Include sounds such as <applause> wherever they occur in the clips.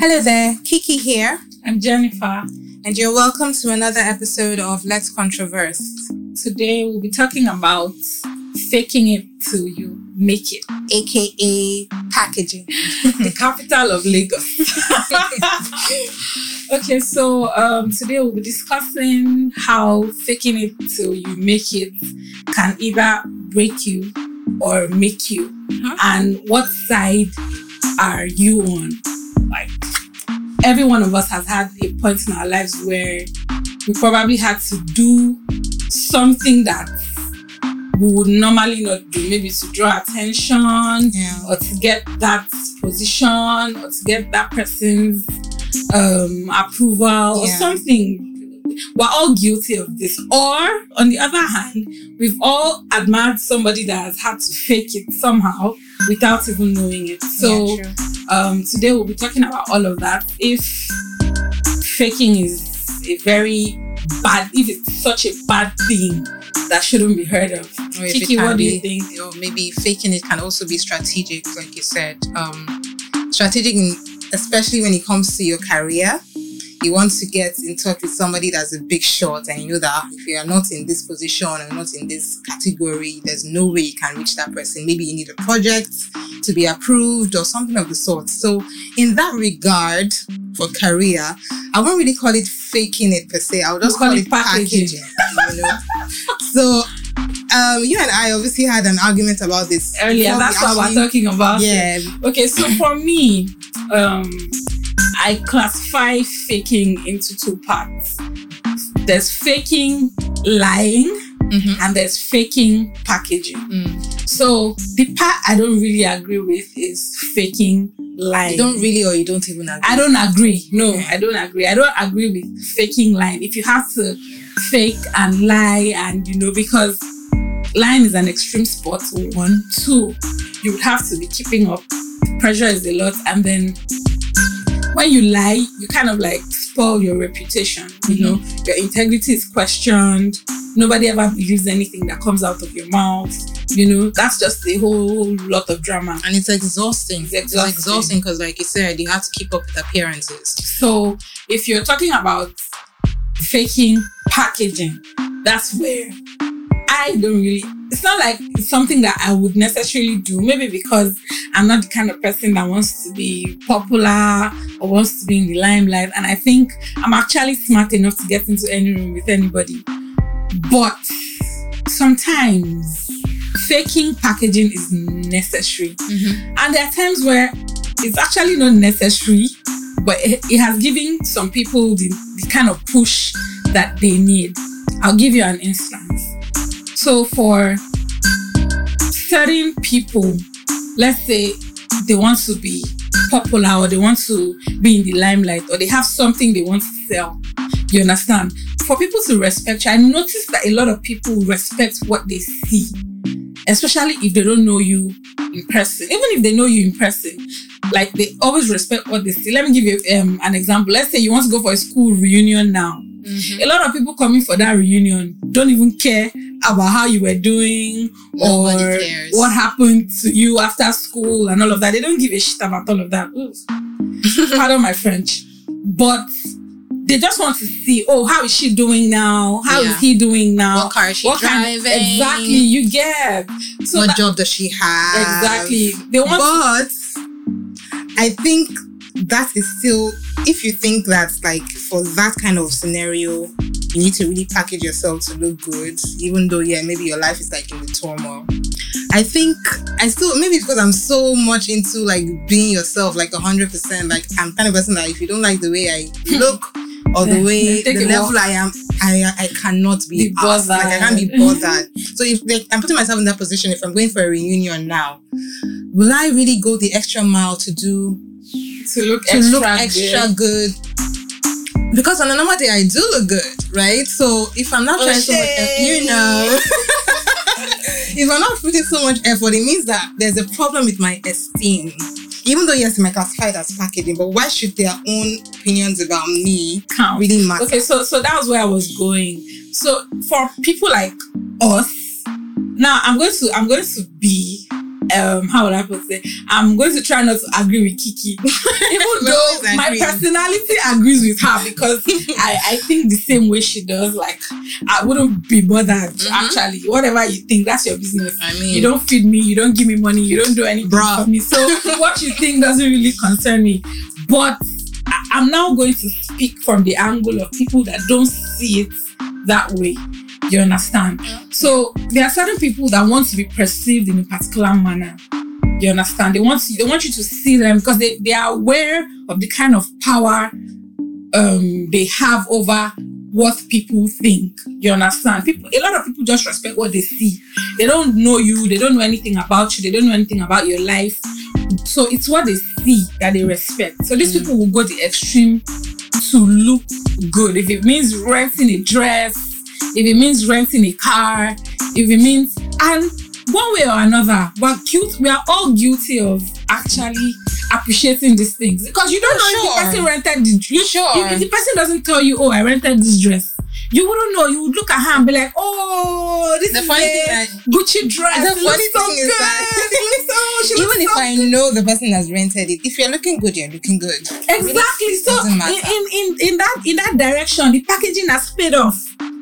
Hello there, Kiki here, I'm Jennifer. and you're welcome to another episode of Let's Controverse, Today we'll be talking about faking it till you make it. aka packaging. <laughs> The capital of Lagos. <laughs> okay, so um, today we'll be discussing how faking it till you make it can either break you or make you, Mhm. and what side are you on? Every one of us has had a point in our lives where we probably had to do something that we would normally not do, maybe to draw attention Yeah. or to get that position or to get that person's um, approval or something. We're all guilty of this. Or, on the other hand, we've all admired somebody that has had to <laughs> fake it somehow without even knowing it. So, Yeah, um, today we'll be talking about all of that. If faking is a very bad, if it's such a bad thing that shouldn't be heard of. Or Kiki, what do you think? Or maybe faking it can also be strategic, like you said. Um, strategic, in, especially when it comes to your career. You want to get in touch with somebody that's a big shot, and you know that if you are not in this position or not in this category, there's no way you can reach that person. Maybe you need a project to be approved or something of the sort. So, in that regard, for career, I won't really call it faking it per se. I would just call call, it packaging. packaging. <laughs> you know? so, um, you and I obviously had an argument about this Earlier, before we that's what we're talking about. Yeah, Okay, so for me, um, I classify faking into two parts. There's faking lying Mhm. and there's faking packaging. Mm. So the part I don't really agree with is faking lying. You don't really, or you don't even agree. I don't agree. No, I don't agree. I don't agree with faking lying. If you have to fake and lie, and you know, because lying is an extreme sport, one. Two, you would have to be keeping up. Pressure is a lot. And then when you lie, you kind of like spoil your reputation. You know, mm-hmm. your integrity is questioned. Nobody ever believes anything that comes out of your mouth. You know, that's just a whole lot of drama. and it's exhausting. It's exhausting because, like you said, you have to keep up with appearances. So if you're talking about faking packaging, that's where I don't really. It's not like it's something that I would necessarily do. Maybe because I'm not the kind of person that wants to be popular or wants to be in the limelight. And I think I'm actually smart enough to get into any room with anybody. But sometimes faking packaging is necessary. Mm-hmm. And there are times where it's actually not necessary, but it, it has given some people the, the kind of push that they need. I'll give you an instance. So, for certain people, let's say they want to be popular or they want to be in the limelight or they have something they want to sell. You understand? For people to respect you, I notice that a lot of people respect what they see especially if they don't know you in person. Even if they know you in person, like they always respect what they see. Let me give you um, an example. Let's say you want to go for a school reunion now. A lot of people coming for that reunion don't even care about how you were doing Nobody or cares. what happened to you after school and all of that. They don't give a shit about all of that. <laughs> Pardon my French. But they just want to see, oh, how is she doing now? How is Yeah. he doing now? What car is she What kind- driving? exactly, you get. So what that- job does she have? exactly. They want But I think that is still, if you think that, like, for that kind of scenario, you need to really package yourself to look good, even though, yeah, maybe your life is like in the turmoil. I think I still, maybe because I'm so much into like being yourself, like 100%. Like, I'm kind of person that if you don't like the way I <laughs> look or the way, the level. I am, I, I cannot be, Be asked. Like, I can't be bothered. <laughs> bothered. So if like, I'm putting myself in that position, if I'm going for a reunion now, will I really go the extra mile to do to look to extra, look extra good? Because on a normal day I do look good, right? So if I'm not Oh, trying so much, you know, <laughs> if I'm not putting so much effort, it means that there's a problem with my esteem. Even though yes, it might classify it as packaging, but why should their own opinions about me count. really matter? Okay, so so that was where I was going. So for people like us, now I'm going to I'm going to be um how would I put it? I'm going to try not to agree with Kiki, <laughs> even though my agreeing. personality agrees with her because <laughs> I I think the same way she does. Like I wouldn't be bothered. Mhm. Actually, whatever you think, that's your business. I mean, You don't feed me, you don't give me money, you don't do anything Bruh. for me. So <laughs> what you think doesn't really concern me. But I- I'm now going to speak from the angle of people that don't see it that way. You understand? So there are certain people that want to be perceived in a particular manner. You understand? They want to, they want you to see them because they, they are aware of the kind of power um they have over what people think. You understand? People a lot of people just respect what they see. They don't know you, they don't know anything about you, they don't know anything about your life. So it's what they see that they respect. So these Mm. people will go the extreme to look good. If it means renting a dress, if it means renting a car, if it means and one way or another, we're guilt, we are all guilty of actually appreciating these things because you don't know if the person rented the you, Sure. if, if the person doesn't tell you, oh, I rented this dress, you wouldn't know. You would look at her and be like, oh, this The is funny thing that- Gucci dress. The funny so thing is good. that- looks so- even if so I know the person has rented it, if you're looking good, you're looking good. Exactly. So in, in in that in that direction, the packaging has paid off.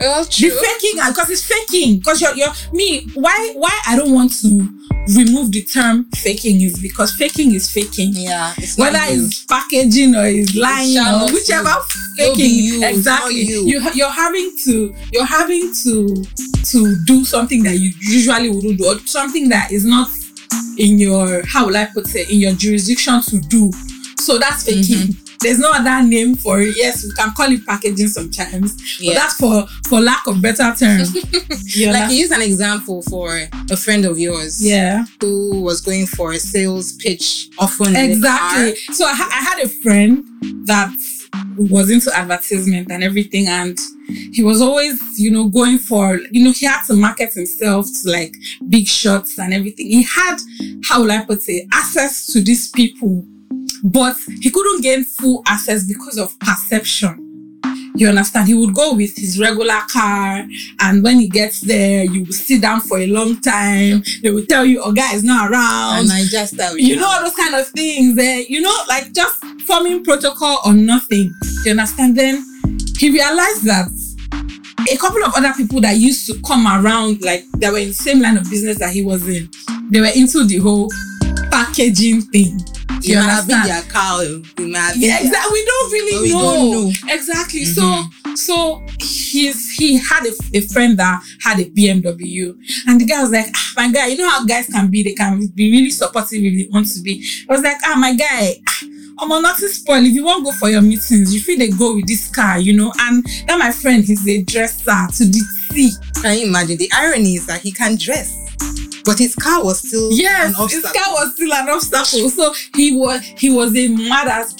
Well, The true. faking, because it's faking. Because you're you're me. Why why I don't want to remove the term faking is because faking is faking. Yeah, it's Whether it's packaging or it's lying shall or whichever faking you, exactly you. you you're having to you're having to to do something that you usually wouldn't do or something that is not in your how will I put it in your jurisdiction to do. So that's faking. Mm-hmm. There's no other name for it. Yes, we can call it packaging sometimes, Yeah. but that's for for lack of better term. <laughs> Like use an example for a friend of yours yeah. who was going for a sales pitch often Exactly. So I, ha- I had a friend that was into advertisement and everything, and he was always, you know, going for, you know, he had to market himself to like big shots and everything. He had, how will I put it, access to these people, but he couldn't gain full access because of perception. You understand? He would go with his regular car, and when he gets there, you will sit down for a long time. They will tell you, "Oh, guy is not around." And I just that you know all those kind of things eh, you know like just forming protocol or nothing you understand then he realized that a couple of other people that used to come around like they were in the same line of business that he was in they were into the whole packaging thing you might be understand their cow. Be yeah, exactly. We don't really But we know. don't know. Exactly. Mhm. So, so he's he had a, a friend that had a BMW, and the guy was like, ah, "My guy, you know how guys can be? They can be really supportive if they want to be." I was like, "Ah, my guy." I'm on nothing spoil. If you want to go for your meetings, you feel they go with this car, you know. And that my friend, he's a dresser to the T. Can you imagine? The irony is that he can dress, but his car was still Yes, an his car was still an obstacle. So he was he was a mad ass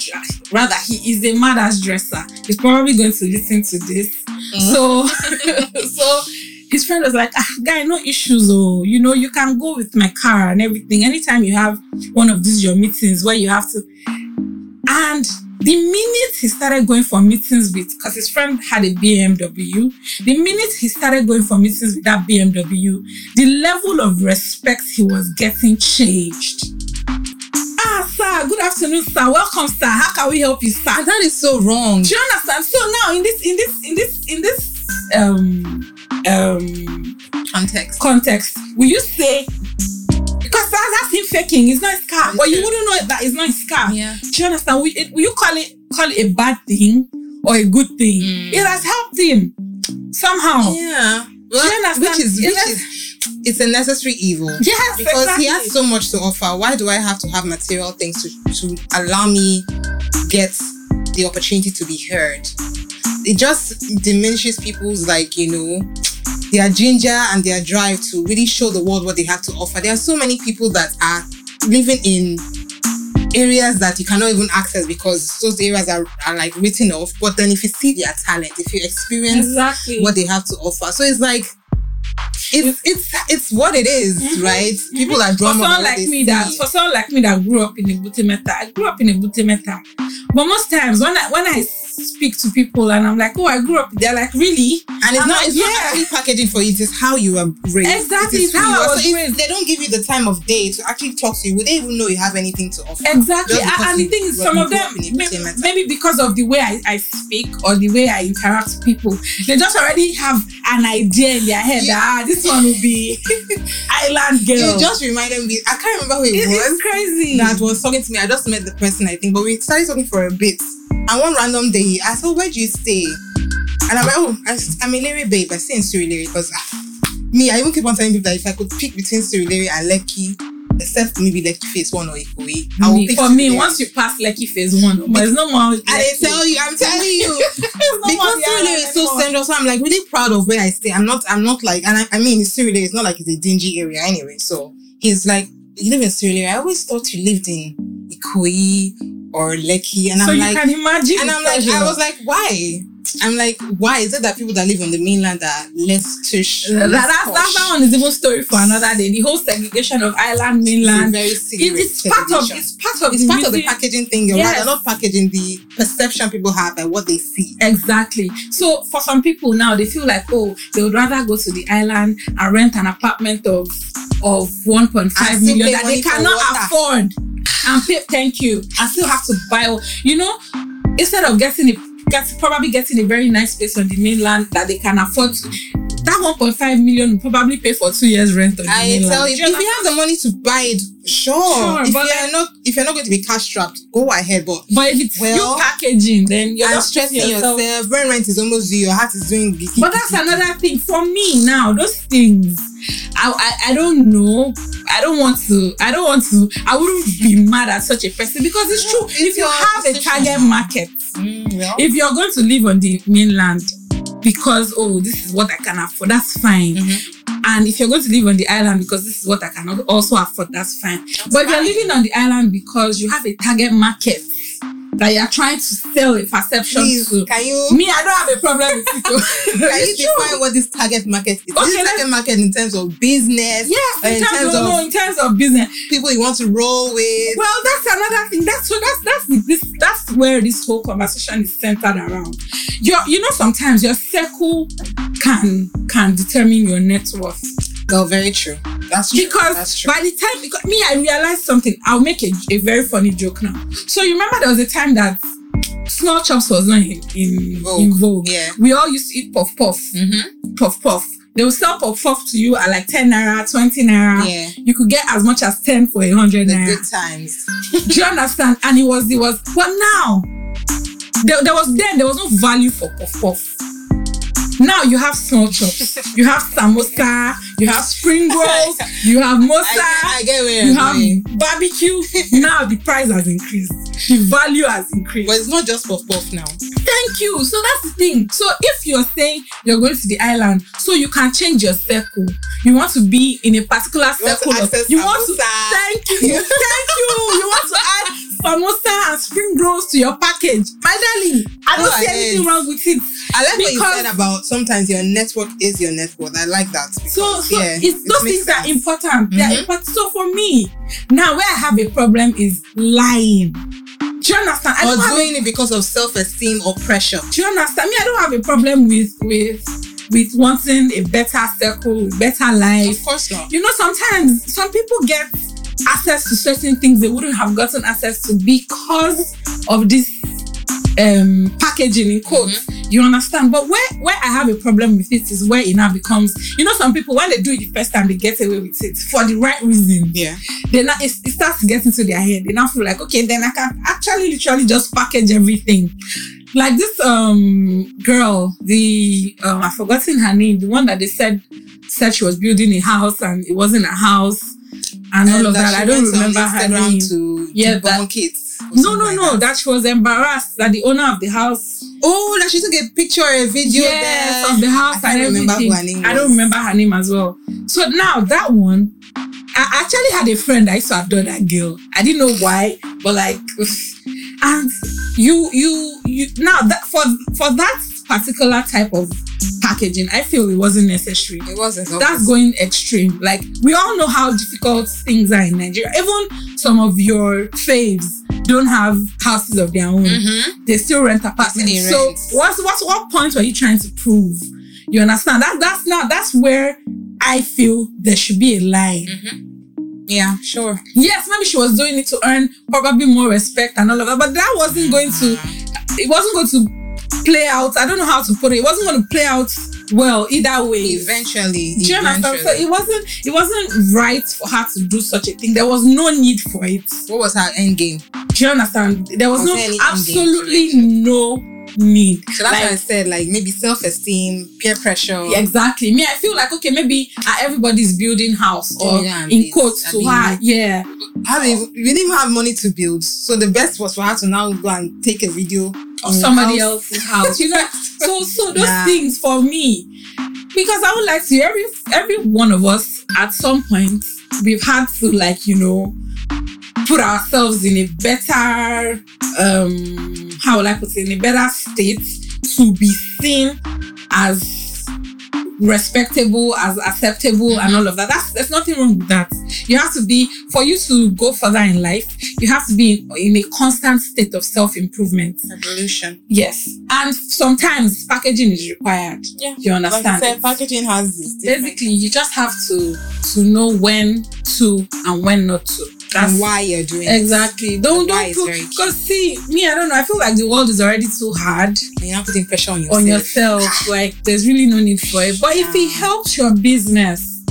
rather he is a mad ass dresser. He's probably going to listen to this. Mhm. So <laughs> so his friend was like, ah, guy, no issues. Oh, you know, you can go with my car and everything. Anytime you have one of these your meetings where you have to. And the minute he started going for meetings with, because his friend had a BMW, the minute he started going for meetings with that BMW, the level of respect he was getting changed. Ah, sir, good afternoon, sir. Welcome, sir. How can we help you, sir? That is so wrong. Do you understand? So now in this, in this, in this, in this um um Context. context, will you say that's him faking, it's not his car, but you wouldn't know that it's not his car. Yeah. Do you understand? Will, it, will you call it call it a bad thing or a good thing? Mm. It has helped him somehow. Yeah. Do you Well, understand? which is which is it's a necessary evil. Yes, because exactly. he has so much to offer. Why do I have to have material things to, to allow me get the opportunity to be heard? It just diminishes people's like, you know, their ginger and their drive to really show the world what they have to offer. There are so many people that are living in areas that you cannot even access because those areas are, are like written off. But then if you see their talent, if you experience exactly. what they have to offer. So it's like it's it's it's what it is, Mhm. right? People are for drawn by someone like me that for someone like me that grew up in a butimeta, I grew up in a butimeta. But most times when I when I speak to people and I'm like, oh, I grew up, they're like, really? and it's I'm not like, it's not actually packaging for you, it is how you are raised. Exactly, It how I was so if raised. they don't give you the time of day to actually talk to you, would they even know you have anything to offer? Exactly. Just And, the thing is, some of them, grew up in a maybe, maybe because of the way I, I speak or the way I interact with people, they just already have an idea in their head Yeah. that ah, this one will be <laughs> island girl. You just reminded me. I can't remember who it It- was. it's crazy. that was talking to me. I just met the person, I think, but we started talking for a bit. And one random day, he asked, "Oh, where do you stay?" And I'm like, "Oh, I, I'm a Larry babe. I stay in Surulere because ah, me, I even keep on telling people that if I could pick between Surulere and Lekki, except maybe Lekki Phase One or Ikoyi, I will pick for me, Surulere. once you pass Lekki phase one, there's no more. and they tell you, I'm telling you, <laughs> no because Surulere is so anymore. central. So I'm like really proud of where I stay. I'm not, I'm not like, and I, I mean, Surulere is not like it's a dingy area anyway. So he's like, you live in Surulere. I always thought you lived in Ikoyi or Lekki, and so I'm like, and I'm like, I was like, why? I'm like, why is it that people that live on the mainland are less tush? that, posh? that one is even story for another day. The whole segregation of island, It's a mainland. very It, serious it's part of it's part of It's the part of the packaging thing. You're right. Yes. They're not packaging the perception people have and what they see. Exactly. So for some people now, they feel like, oh, they would rather go to the island and rent an apartment of of 1.5 And still million that they cannot afford and pay thank you and still have to buy you know instead of getting a get, probably getting a very nice place on the mainland that they can afford to that 1.5 million will probably pay for two years rent on the I mainland. tell you, if you have the money to buy it, sure. Sure, if but you're not, if you're not going to be cash strapped, go ahead. But but if it's Well, you packaging, then you're just stressing yourself. When rent is almost due, your heart is doing. But that's another thing for me now. Those things, I, I I don't know. I don't want to. I don't want to. I wouldn't be mad at such a person because it's true. It's if you have a target market, Mm, well, if you're going to live on the mainland because oh this is what I can afford, that's fine. Mhm. And if you're going to live on the island because this is what I can also afford, that's fine. but if you're living on the island because you have a target market that you're trying to sell a perception please, to. can you Me, I don't have a problem with it. <laughs> can you true. define what this target market is? Okay, this target market in terms of business, Yes, Uh, in, in terms, terms of, of- no, in terms of business. people you want to roll with. Well, that's another thing. That's what that's that's this that's where this whole conversation is centered around. Your you know sometimes your circle can can determine your net worth No, very true. That's true. because that's true. by the time because me I realized something. I'll make a, a very funny joke now. So you remember there was a time that small chops was not in in Vogue. in vogue. Yeah. We all used to eat puff puff Mm-hmm. puff puff. They will sell puff puff to you at like ten naira, twenty naira. Yeah. You could get as much as ten for a hundred The good times. <laughs> Do you understand? And it was, it was, but now, there, there was then, there was no value for puff puff. Now you have small chops, <laughs> you have samosa, you have spring rolls, <laughs> you have I mosa, get, I get you have going. barbecue. now the price has increased, the value has increased. But it's not just puff puff now. Thank you. So that's the thing. So if you're saying you're going to the island, so you can change your circle. You want to be in a particular You want circle. of- access you want to thank you. <laughs> thank you. You want to add samosa and spring rolls to your package. My darling, I don't see ahead. anything wrong with it. I like what you said about sometimes your network is your network. I like that. Because, So, so yeah, it's it those things are important. They are Mhm. important. So for me, now where I have a problem is lying. Do you understand? I Or have a doing it because of self esteem or pressure. Do you understand? Me, I don't have a problem with with with wanting a better circle, better life. Of course not. You know, sometimes some people get access to certain things they wouldn't have gotten access to because of this um packaging in quotes. You understand? But where where I have a problem with it is where it now becomes, you know, some people when they do it the first time they get away with it for the right reason. Yeah. Then it, it starts to get into their head. They now feel like, okay, then I can actually literally just package everything. Like this um girl, the um I've forgotten her name, the one that they said said she was building a house and it wasn't a house and, all of that. I don't remember her name. To Yeah, it. or No, no, like no. that. That she was embarrassed that the owner of the house, Oh, that she took a picture, a video yes, there. of the house I can't remember her name I don't remember her name as well. So now that one, I actually had a friend I used to adore that girl. I didn't know why, but like, and you, you, you. Now that for for that particular type of packaging. I feel it wasn't necessary. It wasn't. That's going extreme. Like we all know how difficult things are in Nigeria. Even some of your faves don't have houses of their own. Mhm. They still rent apartments. So what's what what point were you trying to prove? You understand? That that's not that's where I feel there should be a line. Yeah, sure. Yes, maybe she was doing it to earn probably more respect and all of that, but that wasn't going to it wasn't going to play out. I don't know how to put it. It wasn't going to play out well either way. Eventually, Do you understand? So it wasn't it wasn't right for her to do such a thing. There was no need for it. what was her end game? Do you understand? There was Was no there any end game to absolutely no need. So that's Like, why I said, like maybe self-esteem, peer pressure. Yeah, exactly. Me, I feel like okay, maybe uh, everybody's building house or Yeah, in quotes I to mean- her. Yeah, they, we didn't have money to build, so the best was for her to now go and take a video of somebody house. else's <laughs> house. You know, so so those Nah. things for me, because I would like to every every one of us at some point we've had to like you know put ourselves in a better um how would I put it in a better state to be seen as respectable, as acceptable, and all of that. That's there's nothing wrong with that. You have to be for you to go further in life. You have to be in, in a constant state of self improvement. Evolution. Yes, and sometimes packaging is required. Yeah. you understand. packaging has. Basically, you just have to to know when to and when not to. That's and why you're doing it. Exactly. Don't why don't key. because see me. I don't know. I feel like the world is already too hard You're not putting pressure on yourself. on yourself. Ah. Like there's really no need for it. But if it helps your business,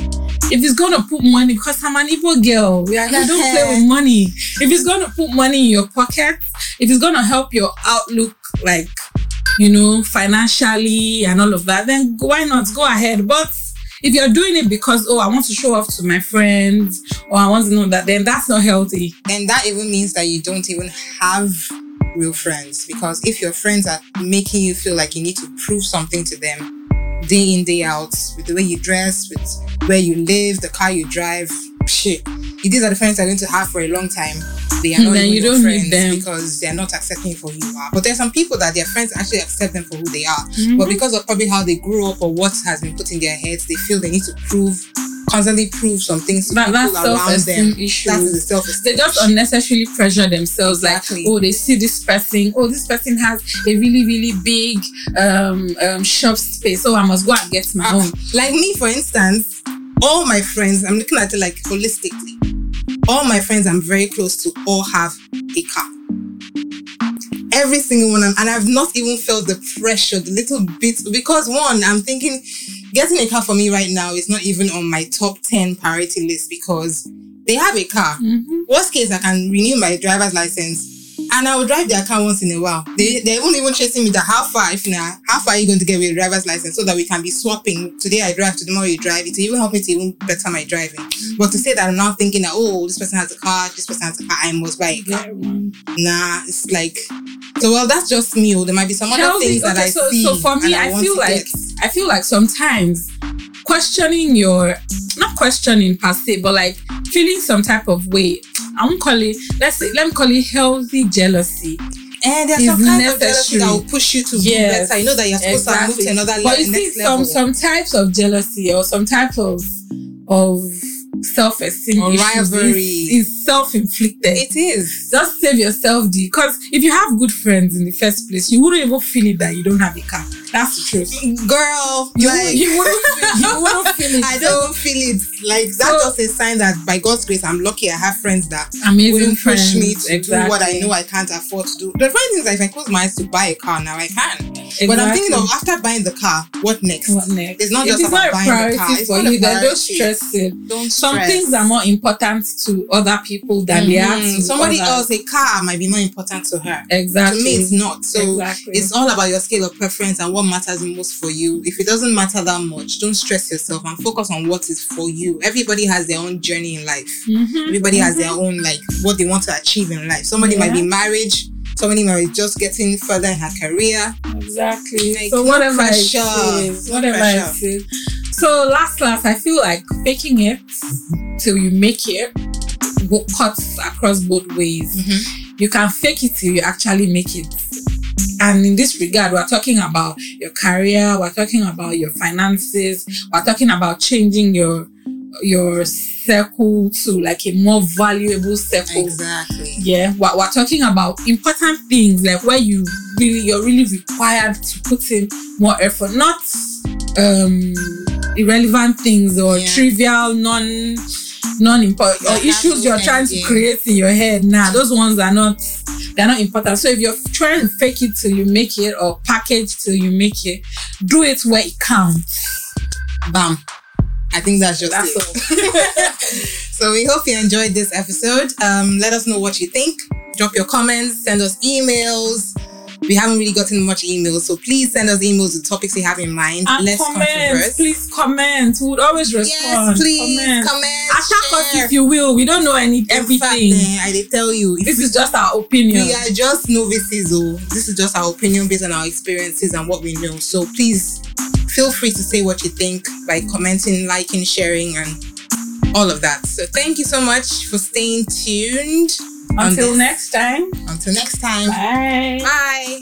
if it's gonna put money, because I'm an evil girl, yeah, I don't play <laughs> with money. If it's gonna put money in your pocket, if it's gonna help your outlook, like you know, financially and all of that, then why not go ahead? But if you're doing it because oh, I want to show off to my friends or I want to know that, then that's not healthy. And that even means that you don't even have real friends because if your friends are making you feel like you need to prove something to them day in day out with the way you dress with where you live the car you drive shit these are the friends you're going to have for a long time they are <laughs> not Then you don't friends them. because they're not accepting you for who you are but there's some people that their friends actually accept them for who they are Mhm. but because of probably how they grew up or what has been put in their heads they feel they need to prove constantly prove some things to That, people that's around them issue. that is the self-esteem they just issue. unnecessarily pressure themselves Exactly. like oh they see this person oh this person has a really really big um, um shop space oh i must go and get my Ah, own like me, for instance, all my friends, I'm looking at it like holistically. All my friends I'm very close to all have a car. Every single one, of- and I've not even felt the pressure, the little bit, because one, I'm thinking getting a car for me right now is not even on my top 10 priority list because they have a car. Mhm. Worst case, I can renew my driver's license and I will drive their car once in a while. They they won't even chasing me that how far if now how far are you going to get with a driver's license so that we can be swapping. Today I drive, tomorrow you drive. It even help me to even better my driving. But to say that I'm now thinking that oh this person has a car, this person has a car, I must buy a car. Nah, it's like so well that's just me. Oh, there might be some other Healthy- things that I so, see. so for me and i, feel like get. i feel like sometimes questioning your not questioning per se but like feeling some type of way i won't call it let's say let me call it healthy jealousy eh, And there's some kind of jealousy that will push you to Yes, do better. You know that you're supposed to move to another but level, you see some level. some types of jealousy or some types of of self-esteem Or issues rivalry. is, is self-inflicted it is. just save yourself the because if you have good friends in the first place you wouldn't even feel it that you don't have a car that's the truth Girl, you, like, you wouldn't feel, you <laughs> wouldn't feel it I so don't feel it. Like that's So- just a sign that by God's grace, I'm lucky I have friends that amazing wouldn't push friends me to exactly. do what I know I can't afford to do. The funny thing is that if I close my eyes to buy a car now, I can. But I'm thinking of after buying the car, what next? what next It's not if just about not a buying the car. priority It's for not you then don't stress it Don't some stress. things are more important to other people than they are Mhm. to Somebody others. else, a car might be more important to her. exactly To me, it's not. So exactly it's all about your scale of preference and what matters most for you. If it doesn't matter that much, don't stress yourself and focus on what is for you. Everybody has their own journey in life. Mhm. Everybody has their own like what they want to achieve in life. Somebody might be Yeah. marriage. Somebody might be just getting further in her career. Exactly. Like, so whatever pressure, it is, whatever pressure. it is. So last, last, I feel like faking it till you make it cuts across both ways. Mm-hmm. You can fake it till you actually make it. And in this regard, we're talking about your career, we're talking about your finances, we're talking about changing your your circle to like a more valuable circle. Exactly. Yeah, we're, we're talking about important things like where you really you're really required to put in more effort, not um irrelevant things or Yeah. trivial non non-important or issues you're trying to create in your head nah those ones are not they're not important so if you're trying to fake it till you make it or package till you make it do it where it counts Bam. I think that's just That's it. <laughs> so we hope you enjoyed this episode. Um, let us know what you think. Drop your comments, send us emails. We haven't really gotten much emails, so please send us emails with topics you have in mind. and Let's comment please comment we would always respond Yes, please comment, comment. attack us if you will we don't know any In fact, everything eh, I did tell you. this is just our opinion we are just novices, oh. This is just our opinion based on our experiences and what we know. So please feel free to say what you think by commenting, liking, sharing, and all of that. So thank you so much for staying tuned. until next time Until next time. bye Bye.